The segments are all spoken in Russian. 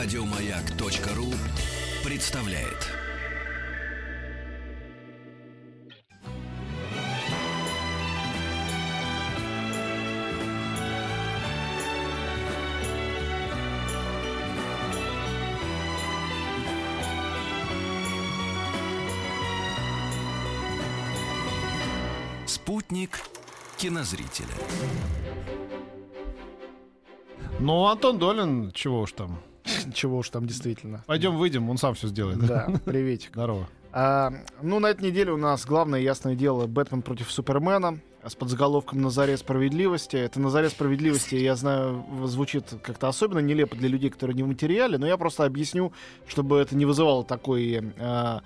Радиомаяк.ру представляет. Спутник кинозрителя. Ну, Антон Долин, чего уж там. Чего уж там действительно. Пойдем выйдем, он сам все сделает. Да, приветик. Здорово. А, ну, на этой неделе у нас главное ясное дело «Бэтмен против Супермена» с подзаголовком «На заре справедливости». Это «На заре справедливости», я знаю, звучит как-то особенно нелепо для людей, которые не в материале, но я просто объясню, чтобы это не вызывало такой... А,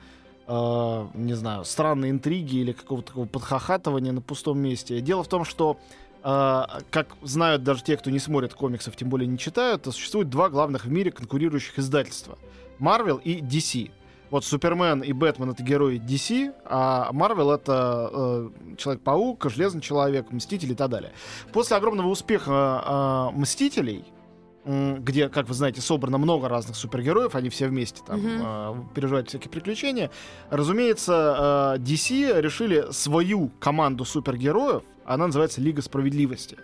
а, не знаю, странной интриги или какого-то такого подхахатывания на пустом месте. Дело в том, что как знают даже те, кто не смотрит комиксов, тем более не читают, существует два главных в мире конкурирующих издательства. Marvel и DC. Вот Супермен и Бэтмен это герои DC, а Marvel это э, Человек-паук, Железный человек, Мститель и так далее. После огромного успеха э, Мстителей, где, как вы знаете, собрано много разных супергероев, они все вместе там mm-hmm. э, переживают всякие приключения. Разумеется, э, DC решили свою команду супергероев, она называется Лига справедливости.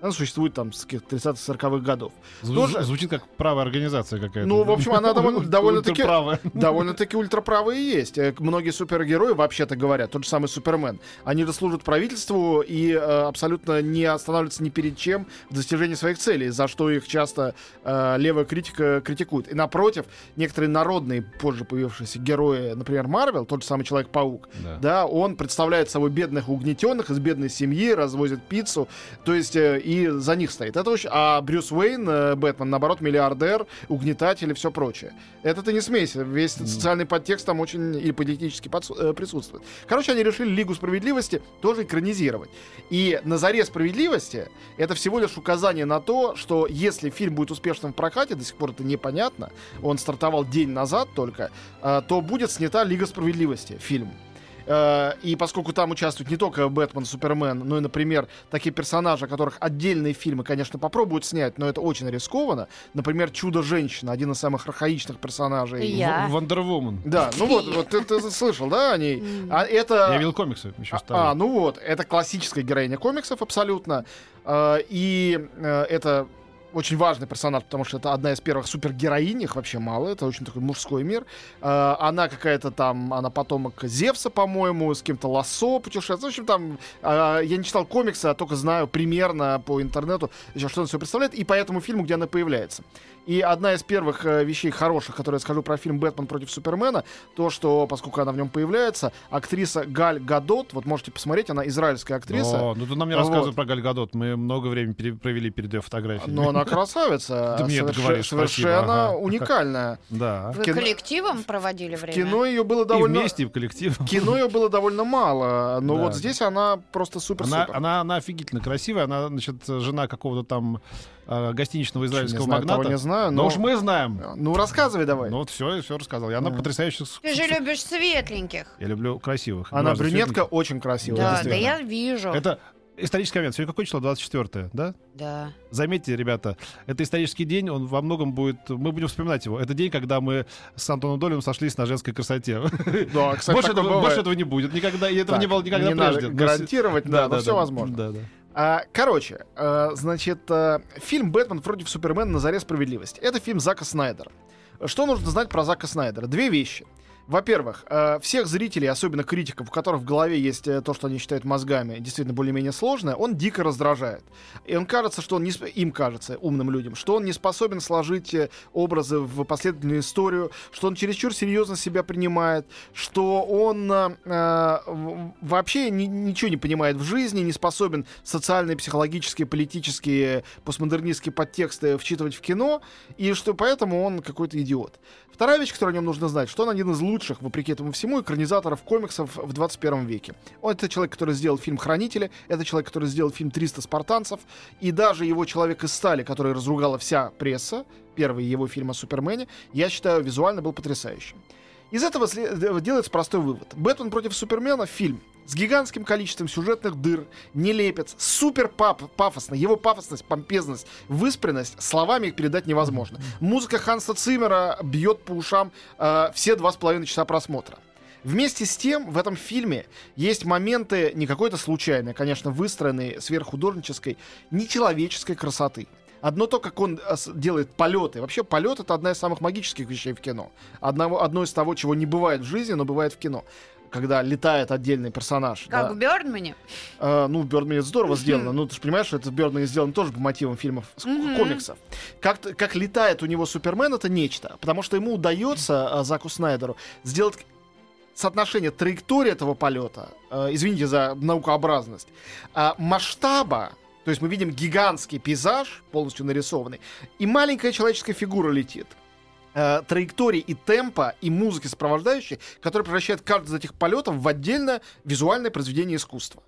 Она существует там с 30-40-х годов. Зву- Тоже... Звучит как правая организация какая-то. Ну, в общем, она довольно, довольно-таки... Довольно-таки ультраправая и есть. Э, многие супергерои вообще-то говорят. Тот же самый Супермен. Они дослужат правительству и э, абсолютно не останавливаются ни перед чем в достижении своих целей, за что их часто э, левая критика критикует. И напротив, некоторые народные, позже появившиеся герои, например, Марвел, тот же самый Человек-паук, да. да, он представляет собой бедных угнетенных из бедной семьи, развозит пиццу. То есть э, и за них стоит. Это очень... А Брюс Уэйн, э, Бэтмен, наоборот, миллиардер, угнетатель и все прочее. Это ты не смейся. Весь mm. социальный подтекст там очень и политически подсу... э, присутствует. Короче, они решили Лигу справедливости тоже экранизировать. И на заре справедливости это всего лишь указание на то, что если фильм будет успешным в прокате, до сих пор это непонятно, он стартовал день назад только, э, то будет снята Лига справедливости, фильм. Э, и поскольку там участвуют не только Бэтмен, Супермен, но и, например, такие персонажи, о которых отдельные фильмы, конечно, попробуют снять, но это очень рискованно. Например, Чудо-женщина, один из самых архаичных персонажей. Я. Вандервумен. Да, ну вот, вот ты, ты слышал, да, о ней? А это... Я видел комиксы еще старые. А, ну вот, это классическая героиня комиксов абсолютно. Э, и э, это очень важный персонаж, потому что это одна из первых супергероинь, их вообще мало, это очень такой мужской мир. Э, она какая-то там, она потомок Зевса, по-моему, с кем-то Лассо путешествует. В общем, там, э, я не читал комиксы, а только знаю примерно по интернету, что она все представляет, и по этому фильму, где она появляется. И одна из первых э, вещей хороших, которые я скажу про фильм «Бэтмен против Супермена», то, что, поскольку она в нем появляется, актриса Галь Гадот, вот можете посмотреть, она израильская актриса. О, ну ты нам не рассказывай вот. про Галь Гадот, мы много времени пере- провели перед ее фотографией. Но она красавица, совершенно уникальная. Да. Вы коллективом проводили время? кино ее было довольно... И вместе, в коллектив. кино ее было довольно мало, но вот здесь она просто супер-супер. Она, она офигительно красивая, она, значит, жена какого-то там э, гостиничного израильского не знаю, магната. не знаю, но... но уж мы знаем. Ну, рассказывай давай. Ну, вот все, все рассказал. И она mm. потрясающая. Ты же любишь светленьких. Я люблю красивых. Она брюнетка очень красивая. Да, да я вижу. Это исторический момент. Сегодня какое число? 24 да? Да. Заметьте, ребята, это исторический день, он во многом будет... Мы будем вспоминать его. Это день, когда мы с Антоном Долем сошлись на женской красоте. Да, кстати, больше, этого, больше этого не будет. Никогда, и этого так, не было никогда не прежде. Надо гарантировать, да, да, но да, все да, возможно. Да, да. А, короче, а, значит, а, фильм «Бэтмен против Супермена. На заре справедливости». Это фильм Зака Снайдера. Что нужно знать про Зака Снайдера? Две вещи. Во-первых, э, всех зрителей, особенно критиков, у которых в голове есть э, то, что они считают мозгами, действительно более-менее сложное, он дико раздражает. И он кажется, что он не, им кажется, умным людям, что он не способен сложить э, образы в последовательную историю, что он чересчур серьезно себя принимает, что он э, вообще ни, ничего не понимает в жизни, не способен социальные, психологические, политические, постмодернистские подтексты вчитывать в кино, и что поэтому он какой-то идиот. Вторая вещь, которую о нем нужно знать, что он один из лучших, вопреки этому всему, экранизаторов комиксов в 21 веке. Он это человек, который сделал фильм «Хранители», это человек, который сделал фильм «300 спартанцев», и даже его «Человек из стали», который разругала вся пресса, первый его фильм о Супермене, я считаю, визуально был потрясающим. Из этого делается простой вывод. «Бэтмен против Супермена» — фильм. С гигантским количеством сюжетных дыр, нелепец, супер пап пафосно. Его пафосность, помпезность, выспренность словами их передать невозможно. Музыка Ханса Циммера бьет по ушам э, все два с половиной часа просмотра. Вместе с тем, в этом фильме есть моменты не какой-то случайной, конечно, выстроенной сверххудожнической, нечеловеческой красоты. Одно то, как он э, делает полеты. Вообще, полет это одна из самых магических вещей в кино. Одно, одно из того, чего не бывает в жизни, но бывает в кино когда летает отдельный персонаж. Как да. в Бёрдмане? А, ну, в Бёрдмане здорово сделано. Ну, ты же понимаешь, что это в Бёрдмане сделано тоже по мотивам фильмов, комиксов. Как, как летает у него Супермен, это нечто. Потому что ему удается, а, Заку Снайдеру, сделать соотношение траектории этого полета, э, извините за наукообразность, э, масштаба, то есть мы видим гигантский пейзаж, полностью нарисованный, и маленькая человеческая фигура летит э, траектории и темпа, и музыки сопровождающей, которые превращают каждый из этих полетов в отдельное визуальное произведение искусства.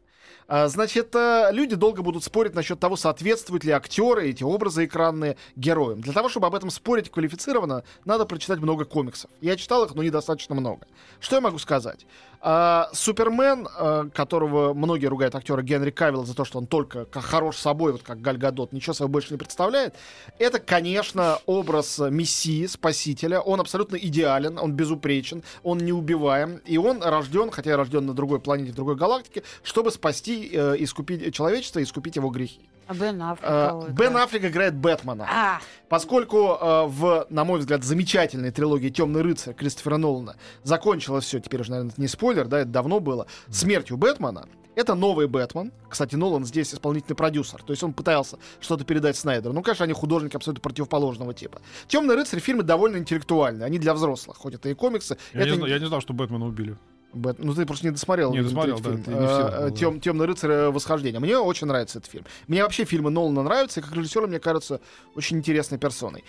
А, значит, э, люди долго будут спорить насчет того, соответствуют ли актеры, эти образы экранные героям. Для того, чтобы об этом спорить квалифицированно, надо прочитать много комиксов. Я читал их, но недостаточно много. Что я могу сказать? А, Супермен, а, которого многие ругают актера Генри Кавилла за то, что он только как хорош собой, вот как Галь Гадот, ничего собой больше не представляет, это, конечно, образ мессии, спасителя. Он абсолютно идеален, он безупречен, он неубиваем, и он рожден, хотя и рожден на другой планете, в другой галактике, чтобы спасти, э, искупить человечество и искупить его грехи. А Бен Аффлек. Э, Бен Аффлек играет Бэтмена. А, Поскольку э, в, на мой взгляд, замечательной трилогии Темный рыцарь Кристофера Нолана закончилось все, теперь уже, наверное, не спойлер, да, это давно было, смертью Бэтмена. Это новый Бэтмен. Кстати, Нолан здесь исполнительный продюсер. То есть он пытался что-то передать Снайдеру. Ну, конечно, они художники абсолютно противоположного типа. Темный рыцарь фильмы довольно интеллектуальные. Они для взрослых. Хоть это и комиксы. Я, это не, знал- я не знал, что Бэтмена убили. Бэт- Ну, ты просто не досмотрел. Не досмотрел, фильм. да, это не в силах было, да. Тем, Темный рыцарь э, восхождения. Мне очень нравится этот фильм. Мне вообще фильмы Нолана нравятся, и как режиссер, мне кажется, очень интересной персоной.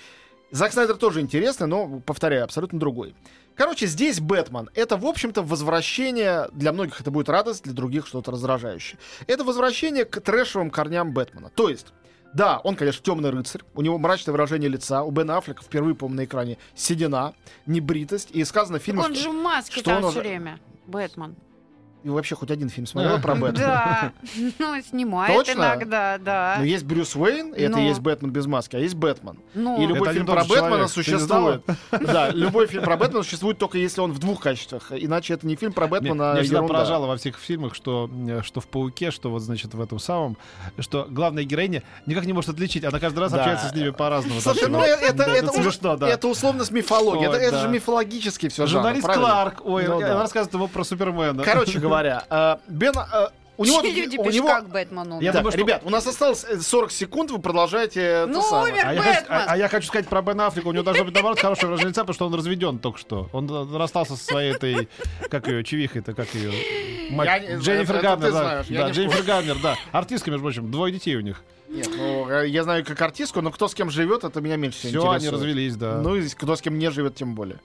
Зак Снайдер тоже интересный, но, повторяю, абсолютно другой. Короче, здесь Бэтмен. Это, в общем-то, возвращение... Для многих это будет радость, для других что-то раздражающее. Это возвращение к трэшевым корням Бэтмена. То есть, да, он, конечно, темный рыцарь. У него мрачное выражение лица. У Бена Аффлека впервые, по на экране седина, небритость. И сказано в фильме, он что- же в маске что там он все время. Бэтмен. И вообще хоть один фильм смотрела про Бэтмена? Да, ну, снимает Точно? иногда, да. Но есть Брюс Уэйн, и это и Ну. есть Бэтмен без маски, а есть Бэтмен. Ну, И любой Это фильм про Бэтмена существует. Да, любой фильм про Бэтмена существует только если он в двух качествах. Иначе это не фильм про Бэтмена, а меня всегда поражало во всех фильмах, что, э, что в «Пауке», что вот, значит, в этом самом, что главная героиня никак не может отличить, она каждый раз Да. общается с ними по-разному. Слушай, ну э- это, это, смешно, да. это условность мифологии. Ой, это, же мифологический все Журналист Кларк, ой, Ну она да. рассказывает ему про Супермена. Короче говоря, э, Бен... э, у него... люди у него... как Бэтмен умер. Я Да, думаю, что- Ребят, у нас осталось э, 40 секунд, вы продолжаете это Ну, самое. умер А я, хочу, а- а я хочу сказать про Бен Аффлека. У него должно быть, наоборот, хорошее выражение лица, потому что он разведен только что. Он э, расстался со своей этой, как ее, чевихой-то, как ее, мать- Я Дженнифер это Гарнер, ты да. знаешь, Да, Дженнифер Гарнер, да. Артистка, между прочим, двое детей у них. Нет, ну, э, я знаю как артистку, но кто с кем живет, это меня меньше всего Все, они интересует. развелись, да. Ну и кто с кем не живет, тем более.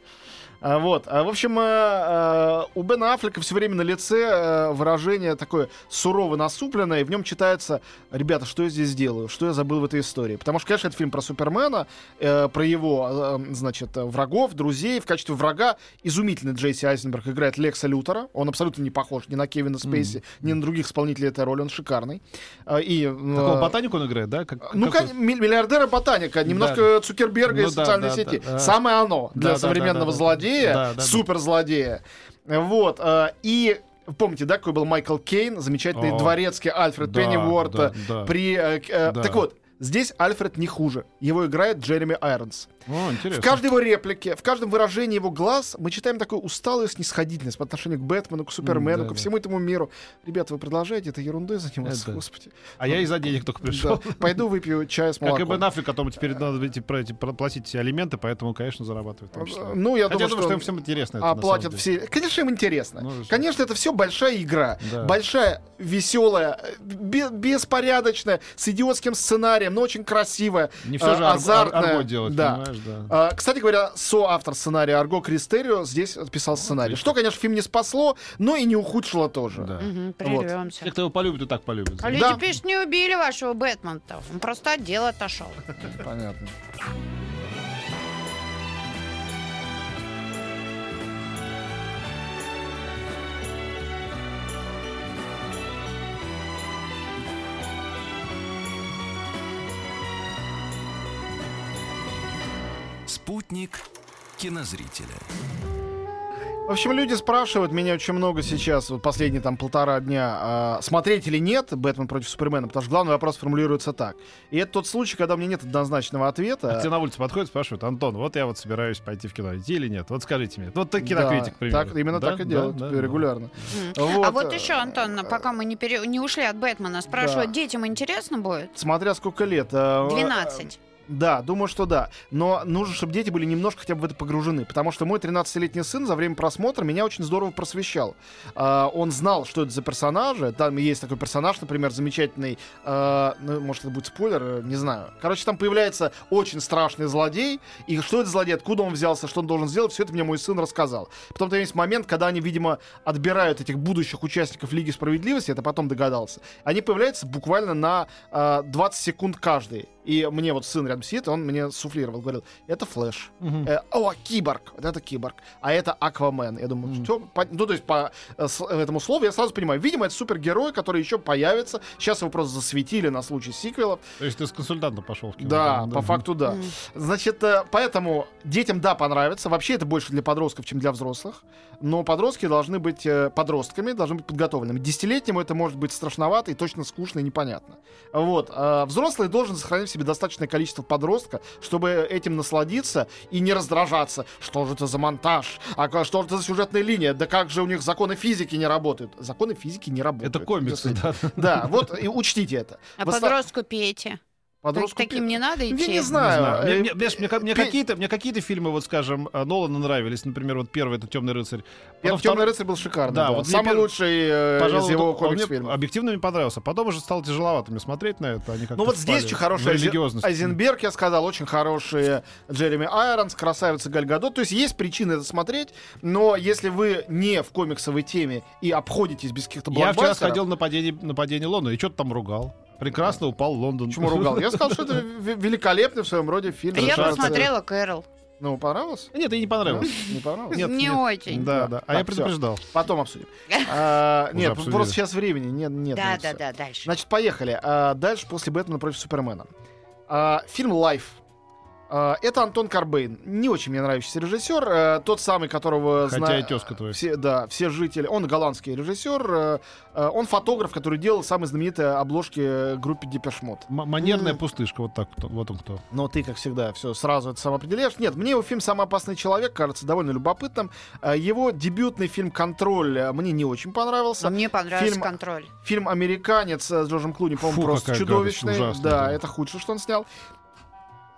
А, Вот. А, В общем, э, э, у Бена Аффлека все время на лице э, выражение такое сурово насупленное, и в нем читается, ребята, что я здесь делаю, что я забыл в этой истории. Потому что, конечно, это фильм про Супермена, э, про его, э, значит, врагов, друзей. В качестве врага изумительный Джейси Айзенберг играет Лекса Лютера. Он абсолютно не похож ни на Кевина Спейси, ни на других исполнителей этой роли. Он шикарный. А, И, э, Такого ботанику он играет, да? Как- ну, ми- миллиардера ботаника, немножко Цукерберга Ну из да, социальной да, сети. да, да. Самое оно для Да, да, современного да, да, да. Злодея, Да, да, да. суперзлодея. Вот. э, И помните, да, какой был Майкл Кейн, замечательный О, дворецкий Альфред да, Пенниуорт. да, э, да. При, э, э, Да. Так вот, здесь Альфред не хуже. Его играет Джереми Айронс. О, интересно. В каждой его реплике, в каждом выражении его глаз мы читаем такую усталую снисходительность по отношению к Бэтмену, к Супермену, да, ко да. всему этому миру. Ребята, вы продолжаете этой ерундой заниматься? Это- Господи. А я из-за денег только пришел. Да. Пойду выпью чай с Как и молоком. Бен Аффлек, которому теперь надо эти, про эти, платить алименты, поэтому, конечно, зарабатывает. Ну, я Хотя думаю, думаю, что им что всем интересно. а платят все. Конечно, им интересно. Ну, что- Конечно, это все большая игра. Да. Большая, веселая, бе- беспорядочная, с идиотским сценарием, но очень красивая. Не все же ар- азартная. арго делать, да. понимаешь, да. А, Кстати говоря, соавтор сценария Арго Кристерио здесь писал сценарий. Что, конечно, фильм не спасло, но и не ухудшило тоже. Да. Вот. прервемся. Те, кто его полюбит, и так полюбят. А люди Да. пишут, не убили вашего Бэтмена-то. Он просто от дела отошел. Понятно. Спутник кинозрителя. В общем, люди спрашивают меня очень много сейчас, вот последние там полтора дня, а, смотреть или нет «Бэтмен против Супермена», потому что главный вопрос формулируется так. И это тот случай, когда у меня нет однозначного ответа. А тебе на улице подходит, спрашивают, Антон, вот я вот собираюсь пойти в кино, идти или нет? Вот скажите мне. Вот ты кинокритик, к примеру. Так, именно Да? так и Да, делают да, регулярно. А Вот, вот э, еще, Антон, пока мы не, пере- не ушли от Бэтмена, спрашивают, Да. детям интересно будет? Смотря сколько лет. э, 12. Да, думаю, что да. Но нужно, чтобы дети были немножко хотя бы в это погружены. Потому что мой 13-летний сын за время просмотра меня очень здорово просвещал. А, он знал, что это за персонажи. Там есть такой персонаж, например, замечательный. а, ну, может, это будет спойлер, э, не знаю. Короче, там появляется очень страшный злодей. И что это злодей, откуда он взялся, что он должен сделать, все это мне мой сын рассказал. Потом там есть момент, когда они, видимо, отбирают этих будущих участников Лиги Справедливости, это потом догадался. Они появляются буквально на а, 20 секунд каждый. И мне вот сын рядом сидит, он мне суфлировал, говорил, это Флэш. Мгм. Э, о, киборг, вот это киборг. А это Аквамен. Я думаю, Мгм. что? по- ну, то есть по э, с- этому слову я сразу понимаю, видимо, это супергерой, который еще появится. Сейчас его просто засветили на случай сиквелов. То есть ты с консультантом пошел в кино? Да, по факту да. М. Значит, э, поэтому детям, да, понравится. Вообще это больше для подростков, чем для взрослых. Но подростки должны быть э, подростками, должны быть подготовленными. Десятилетнему это может быть страшновато и точно скучно и непонятно. Вот. а взрослый должен сохранить в себе достаточное количество подростка, чтобы этим насладиться и не раздражаться. Что же это за монтаж? А что же это за сюжетная линия? Да как же у них законы физики не работают? Законы физики не работают. Это комиксы, да. Да, вот и учтите это. А подростку пейте. Подростку Таким не надо Я идти? не знаю. знаю. Мне, Э, мне- знаешь, мне мне какие-то, мне какие-то фильмы, вот скажем, э, Нолана нравились. Например, вот первый это Темный рыцарь. Потом Темный второй- рыцарь был шикарный. Да, Да, вот самый пер- лучший э, Пожалуй, из его мне комикс-фильмов. объективно мне понравился. Потом уже стало тяжеловато мне смотреть на это. Они как-то Ну вот здесь очень хороший религиозность. Айзенберг, я сказал, очень хорошие Джереми Айронс, красавица Галь Гадот. То есть есть причины это смотреть, но если вы не в комиксовой теме и обходитесь без каких-то Я вчера блокбастеров... сходил на падение, на падение Лондона и что-то там ругал. Прекрасно упал Лондон. Почему ругал? Я сказал, что это великолепный в своем роде фильм. Я посмотрела Кэрол. Ну, понравилось? Нет, и не понравилось. Не понравилось? Нет, не нет. очень. Да, да. А я Так, всё. предупреждал. Потом обсудим. А, Нет, обсудили. просто сейчас времени нет. нет Да, нет, да, всё. да, дальше. Значит, поехали. А, дальше после Бэтмена против Супермена. А, фильм Лайф. А, это Антон Корбейн. Не очень мне нравящийся режиссер. э, тот самый, которого Хотя зна- и тезка. Все, да, все жители. Он голландский режиссер. э, э, он фотограф, который делал самые знаменитые обложки группе Depeche Mode. М- манерная пустышка, вот так вот, он кто. Но ты, как всегда, все сразу это самоопределяешь. Нет, мне его фильм «Самый опасный человек» кажется довольно любопытным. Его дебютный фильм «Контроль» мне не очень понравился. А мне понравился фильм- контроль. Фильм «Американец» с Джорджем Клуни, по-моему, Фу, просто чудовищный. гадость, ужасно, да, да. это худшее, что он снял.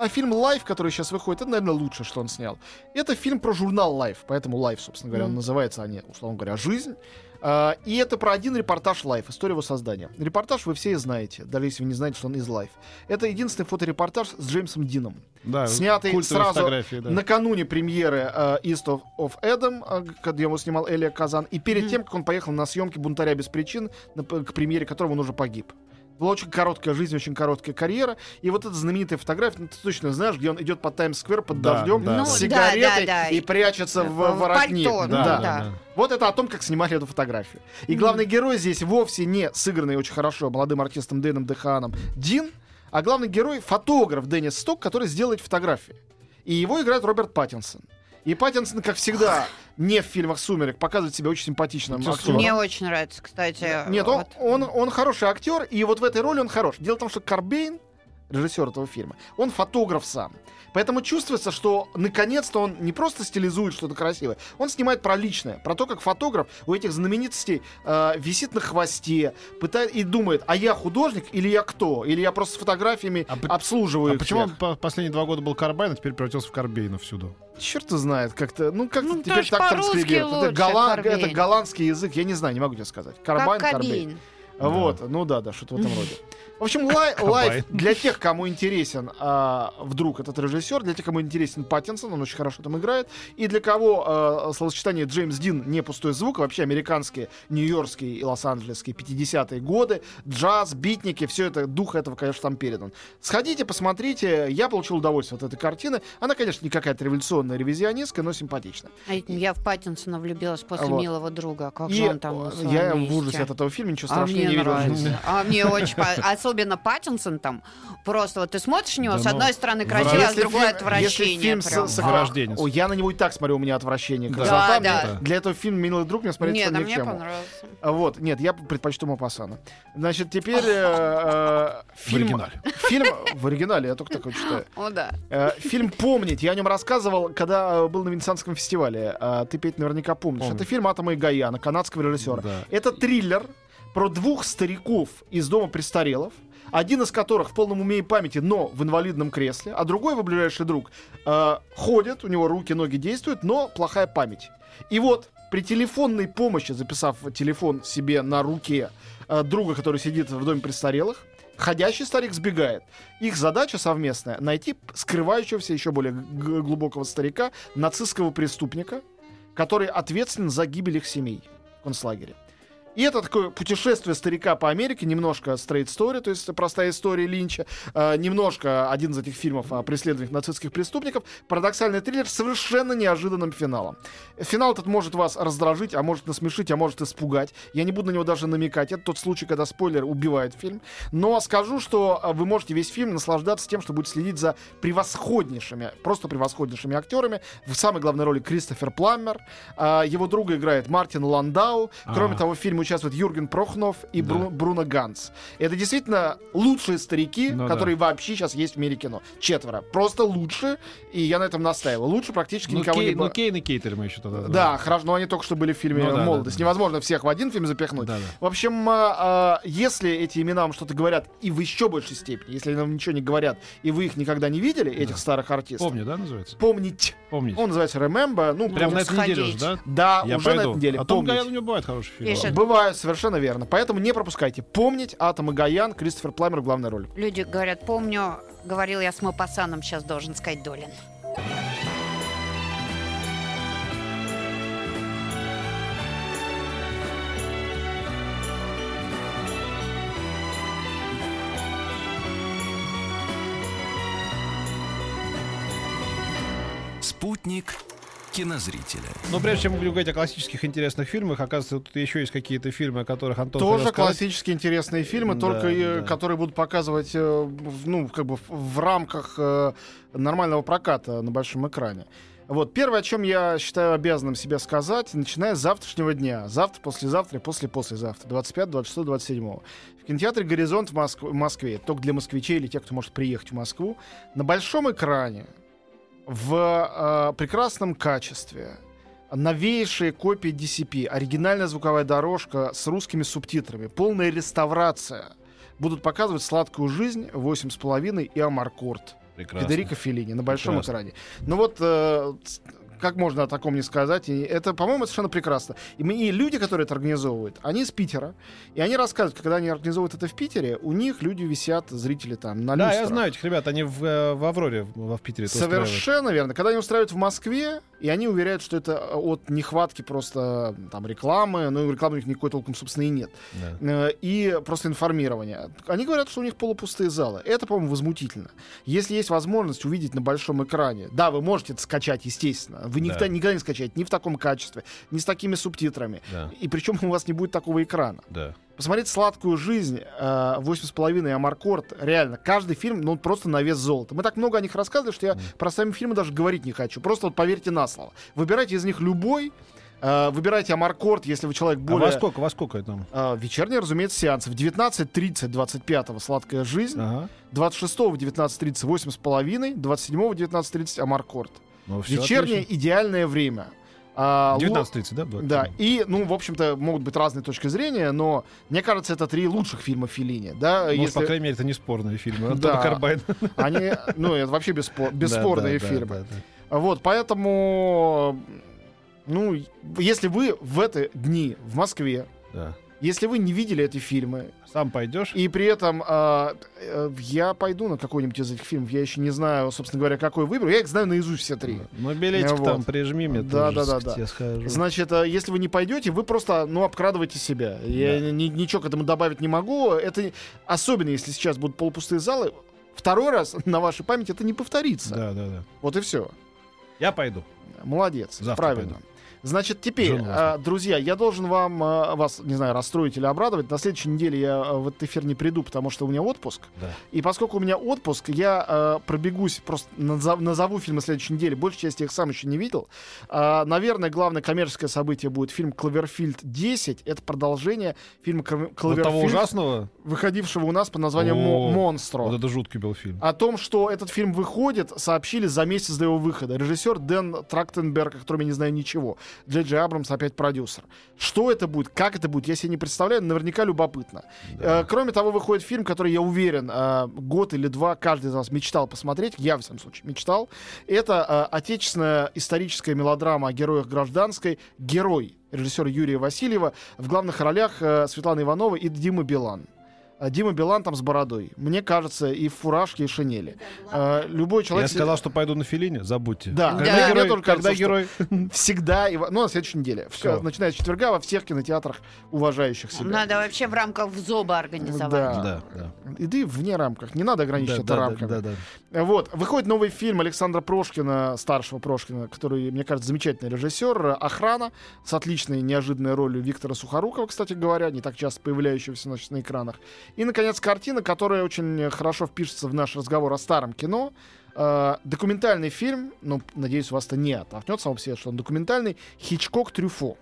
А фильм «Лайф», который сейчас выходит, это, наверное, лучшее, что он снял. Это фильм про журнал «Лайф», поэтому «Лайф», собственно говоря, он Мгм. называется, а не, условно говоря, «Жизнь». А, и это про один репортаж «Лайф», история его создания. Репортаж вы все знаете, даже если вы не знаете, что он из «Лайф». Это единственный фоторепортаж с Джеймсом Дином. Да, Снятый сразу да. Накануне премьеры э, East of, of Eden, э, когда его снимал Элия Казан, и перед Мгм. тем, как он поехал на съемки «Бунтаря без причин», на к премьере которого он уже погиб. Была очень короткая жизнь, очень короткая карьера. И вот эта знаменитая фотография, ну, ты точно знаешь, где он идет по Таймс-сквер под Да, дождем да, Ну, с да, сигаретой да, да. и прячется в, В воротник. пальто, Да, ну, да, да. Вот это о том, как снимали эту фотографию. И главный герой здесь вовсе не сыгранный очень хорошо молодым артистом Дэном Дехааном Дин, а главный герой фотограф Деннис Сток, который сделает фотографии. И его играет Роберт Паттинсон. И Паттинсон, как всегда, не в фильмах «Сумерек», показывает себя очень симпатичным актером. Мне очень нравится, кстати. Нет, он, вот. он, он хороший актер, и вот в этой роли он хорош. Дело в том, что Карбейн, режиссер этого фильма, он фотограф сам. Поэтому чувствуется, что наконец-то он не просто стилизует что-то красивое, он снимает про личное, про то, как фотограф у этих знаменитостей э, висит на хвосте, пытает и думает, а я художник или я кто? Или я просто с фотографиями А обслуживаю А их почему он всех? по- последние два года был Карбайн, а теперь превратился в Карбейна всюду? Черт знает, как-то, ну как-то Ну, теперь так транскрибируют. Это, лучше, голлан- Карбейн. это голландский язык, я не знаю, не могу тебе сказать. Карбайн, Как Карбейн. Кабин. Вот, ну да, да, что-то в этом роде. В общем, лай- лайф для тех, кому интересен а, вдруг этот режиссер, для тех, кому интересен Паттинсон, он очень хорошо там играет, и для кого а, словосочетание Джеймс Дин не пустой звук, а вообще американские, нью-йоркские и лос-анджелесские 50-е годы, джаз, битники, все это, дух этого, конечно, там передан. Сходите, посмотрите, я получил удовольствие от этой картины. Она, конечно, не какая-то революционная ревизионистская, но симпатичная. А Я в Паттинсона влюбилась после Вот. «Милого друга». Как И же он там я в ужасе от этого фильма, ничего А страшного мне не в нравится. А мне очень... Особенно Паттинсон там. Просто вот ты смотришь на него, Да с ну, одной стороны красиво, а с другой фильм- отвращение. Если фильм прям. с, с- Вырожденец. О, я на него и так смотрю, у меня отвращение. Да. Красота. Да, да. Для этого фильм «Милый друг» мне смотреть Нет, ни к мне чему. понравился. А Вот, нет, я предпочту Мапасана. Значит, теперь э, э, фильм... оригинале. Фильм в оригинале, я только такой читаю. О, да. Э, Фильм «Помнить». Я о нем рассказывал, когда был на Венецианском фестивале. А Ты, Петь, наверняка помнишь. Помню. Это фильм «Атома и Гаяна», канадского режиссера. Да. Это триллер про двух стариков из дома престарелых, один из которых в полном уме и памяти, но в инвалидном кресле, а другой его ближайший друг э, ходит, у него руки, ноги действуют, но плохая память. И вот при телефонной помощи, записав телефон себе на руке э, друга, который сидит в доме престарелых, ходящий старик сбегает. Их задача совместная — найти скрывающегося еще более глубокого старика, нацистского преступника, который ответственен за гибель их семей в концлагере. И это такое путешествие старика по Америке, немножко straight story, то есть простая история Линча, э, немножко один из этих фильмов о преследованиях нацистских преступников, парадоксальный триллер с совершенно неожиданным финалом. Финал этот может вас раздражить, а может насмешить, а может испугать. Я не буду на него даже намекать. Это тот случай, когда спойлер убивает фильм. Но скажу, что э, вы можете весь фильм наслаждаться тем, что будете следить за превосходнейшими, просто превосходнейшими актерами. В самой главной роли Кристофер Пламмер. А, Его друга играет Мартин Ландау. Кроме А. того, в фильме участвует Юрген Прохнов и Да. Бру- Бруно Ганс. Это действительно лучшие старики, Ну которые вообще сейчас есть в мире кино. Четверо. Просто лучше. И я на этом настаиваю. Лучше практически Ну, никого Кей- не было. ну, Кейн и Кейтель мы еще тогда. Да, хорошо, но они только что были в фильме Ну да, да, «Молодость». да. Невозможно всех в один фильм запихнуть. Да, да. В общем, а, а, если эти имена вам что-то говорят, и в еще большей степени, если они вам ничего не говорят, и вы их никогда не видели, этих старых артистов, Помню, да, называется? помнить. Помните. Он называется «Remember». Ну, Прям на этой неделе уже, да? Да, Я уже на пойду. этой неделе. А «Помнить». Гаян у него бывает хороший фильм. Бывает, совершенно верно. Поэтому не пропускайте. «Помнить», «Атом и Гаян», Кристофер Пламер в главной роли. Люди говорят, помню, говорил я с Мапасаном, сейчас должен сказать Долин. Спутник кинозрителя. Но прежде чем мы будем говорить о классических интересных фильмах, оказывается, тут еще есть какие-то фильмы, о которых Антон Тоже хотел сказать. классические интересные фильмы, Да, только э, да. которые будут показывать, э, в- ну, как бы в, рамках э, нормального проката на большом экране. Вот, первое, о чем я считаю обязанным себе сказать, начиная с завтрашнего дня. Завтра, послезавтра и после-послезавтра. 25, 26, 27. В кинотеатре «Горизонт» в, Моск- в Москве, только для москвичей или тех, кто может приехать в Москву, на большом экране, в э, прекрасном качестве, новейшие копии DCP, оригинальная звуковая дорожка с русскими субтитрами, полная реставрация. Будут показывать «Сладкую жизнь», «8,5» и «Амаркорд». Прекрасно. Федерико Феллини на большом Прекрасно. экране. Ну вот, э, как можно о таком не сказать? И это, по-моему, совершенно прекрасно. И, мы- и люди, которые это организовывают, они из Питера. И они рассказывают, когда они организовывают это в Питере, у них люди висят, зрители там, на Да, я знаю этих ребят, они в, э, в Авроре, в, в Питере. Совершенно верно. Когда они устраивают в Москве, и они уверяют, что это от нехватки просто там рекламы, ну рекламы у них никакой толком, собственно, и нет, Да. э, и просто информирования. Они говорят, что у них полупустые залы. Это, по-моему, возмутительно. Если есть возможность увидеть на большом экране, да, вы можете это скачать, естественно. Вы никогда, Да. никогда не скачаете ни в таком качестве, ни с такими субтитрами. Да. И причем у вас не будет такого экрана. Да. Посмотреть «Сладкую жизнь», э, «8,5» и «Амаркорд». Реально, каждый фильм, ну, просто на вес золота. Мы так много о них рассказывали, что я про сами фильмы даже говорить не хочу. Просто вот поверьте на слово. Выбирайте из них любой. э, выбирайте «Амаркорд», если вы человек А более... во сколько, во сколько это? Э, вечерний, разумеется, сеанс. В 19.30 25-го «Сладкая жизнь», Ага. 26-го в 19.30 «8,5», 27-го в 19.30 «Амаркорд». Ну, Вечернее отлично. идеальное время. А, лу- 19.30, да? да, и, ну, в общем-то, могут быть разные точки зрения, но мне кажется, это три лучших фильма Филини, да, Ну, если по крайней мере, это не спорные фильмы. Антон Да. Карбайн. они, ну, это вообще беспо- бесспорные Да, да, фильмы. да, да. Вот, поэтому, ну, если вы в эти дни в Москве, Да. Если вы не видели эти фильмы, Сам пойдешь? и при этом а, э, я пойду на какой-нибудь из этих фильмов, я еще не знаю, собственно говоря, какой выберу, я их знаю наизусть все три. Ну, билетик Вот. там прижми мне Да, да, да, да. я. Значит, э, если вы не пойдете, вы просто, ну, обкрадываете себя. Я Да. ни- ничего к этому добавить не могу. Это особенно, если сейчас будут полупустые залы, второй раз на вашей памяти это не повторится. Да, да, да. Вот и все. Я пойду. Молодец. Завтра Правильно. пойду. Значит, теперь, э, друзья, я должен вам, э, вас, не знаю, расстроить или обрадовать. На следующей неделе я э, в этот эфир не приду, потому что у меня отпуск. Да. И поскольку у меня отпуск, я э, пробегусь, просто назов, назову фильмы следующей недели. Большую часть я их сам еще не видел. Э, наверное, главное коммерческое событие будет фильм «Кловерфильд 10». Это продолжение фильма «Кловерфильд». Вот того ужасного? Выходившего у нас под названием «Монстро». Вот это жуткий был фильм. О том, что этот фильм выходит, сообщили за месяц до его выхода. Режиссер Дэн Трактенберг, о котором я не знаю ничего. Джей Джей Абрамс опять продюсер. Что это будет, как это будет, я себе не представляю, наверняка любопытно. Да. Э, кроме того, выходит фильм, который, я уверен, э, год или два каждый из вас мечтал посмотреть, я, в всяком случае, мечтал. Это э, отечественная историческая мелодрама о героях гражданской «Герой» режиссера Юрия Васильева. В главных ролях э, Светлана Иванова и Дима Билан. А Дима Билан там с бородой. Мне кажется, и в фуражке, и в шинели. А, любой человек... Я сказал, что пойду на Филине, забудьте. Да. Когда да. герой, только когда кажется, герой... Всегда, ну, на следующей неделе. Все. Начиная с четверга во всех кинотеатрах, уважающих себя. Надо вообще в рамках ЗОБа организовать. Да. да, да. И ты вне рамках. Не надо ограничивать да, это да, рамками. Да, да, да. Вот. Выходит новый фильм Александра Прошкина, старшего Прошкина, который, мне кажется, замечательный режиссер. «Охрана» с отличной неожиданной ролью Виктора Сухорукова, кстати говоря, не так часто появляющегося на экранах. И, наконец, картина, которая очень хорошо впишется в наш разговор о старом кино. Э, документальный фильм, ну, надеюсь, у вас-то не оттолкнет сам себе, что он документальный, «Хичкок Трюфо».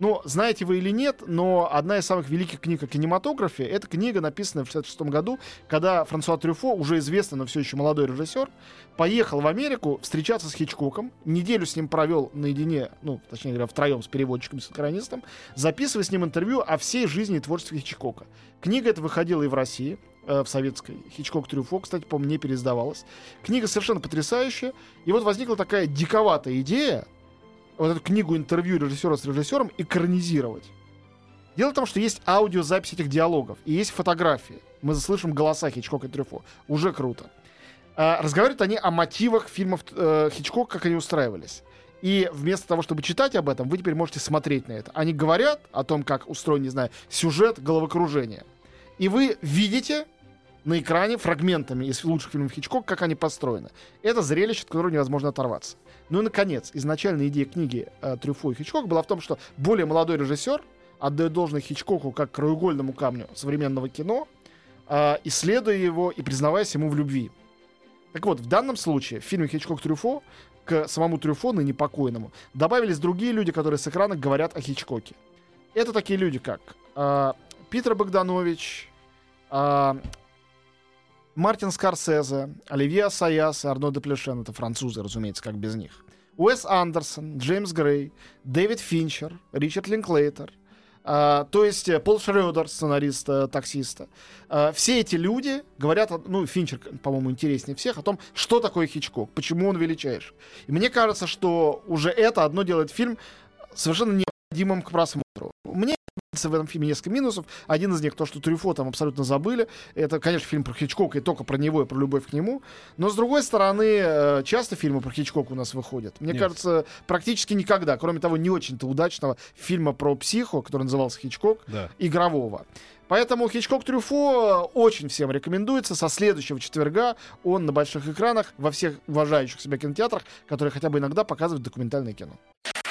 Ну, знаете вы или нет, но одна из самых великих книг о кинематографе — это книга, написанная в 1966 году, когда Франсуа Трюфо, уже известный, но все еще молодой режиссер, поехал в Америку встречаться с Хичкоком, неделю с ним провел наедине, ну, точнее говоря, втроем с переводчиком, с экранистом, записывая с ним интервью о всей жизни и творчестве Хичкока. Книга эта выходила и в России, э, в советской. Хичкок Трюфо, кстати, по-моему, не переиздавалась. Книга совершенно потрясающая. И вот возникла такая диковатая идея, вот эту книгу интервью режиссера с режиссером экранизировать. Дело в том, что есть аудиозапись этих диалогов и есть фотографии. Мы заслышим голоса Хичкока и Трюфо. Уже круто. А, разговаривают они о мотивах фильмов э, Хичкока, как они устраивались. И вместо того, чтобы читать об этом, вы теперь можете смотреть на это. Они говорят о том, как устроен, не знаю, сюжет головокружения. И вы видите на экране фрагментами из лучших фильмов Хичкока, как они построены. Это зрелище, от которого невозможно оторваться. Ну и, наконец, изначальная идея книги э, Трюфо и Хичкок была в том, что более молодой режиссер отдает должное Хичкоку как краеугольному камню современного кино, э, исследуя его и признаваясь ему в любви. Так вот, в данном случае в фильме Хичкок Трюфо к самому Трюфо, ныне покойному, добавились другие люди, которые с экрана говорят о Хичкоке. Это такие люди, как э, Питер Богданович, э, Мартин Скорсезе, Оливье Саяс и Арно де Плешен. Это французы, разумеется, как без них. Уэс Андерсон, Джеймс Грей, Дэвид Финчер, Ричард Линклейтер. Uh, то есть э, Пол Шредер, сценарист uh, таксиста. Uh, все эти люди говорят, ну, Финчер, по-моему, интереснее всех, о том, что такое Хичкок, почему он величайший. И мне кажется, что уже это одно делает фильм совершенно необходимым к просмотру. В этом фильме несколько минусов. Один из них то, что Трюфо там абсолютно забыли. Это, конечно, фильм про Хичкока и только про него и про любовь к нему. Но, с другой стороны, э, часто фильмы про Хичкока у нас выходят. Мне Нет. кажется, практически никогда. Кроме того, не очень-то удачного фильма про психо, который назывался Хичкок, да. игрового. Поэтому Хичкок Трюфо очень всем рекомендуется. Со следующего четверга он на больших экранах во всех уважающих себя кинотеатрах, которые хотя бы иногда показывают документальное кино.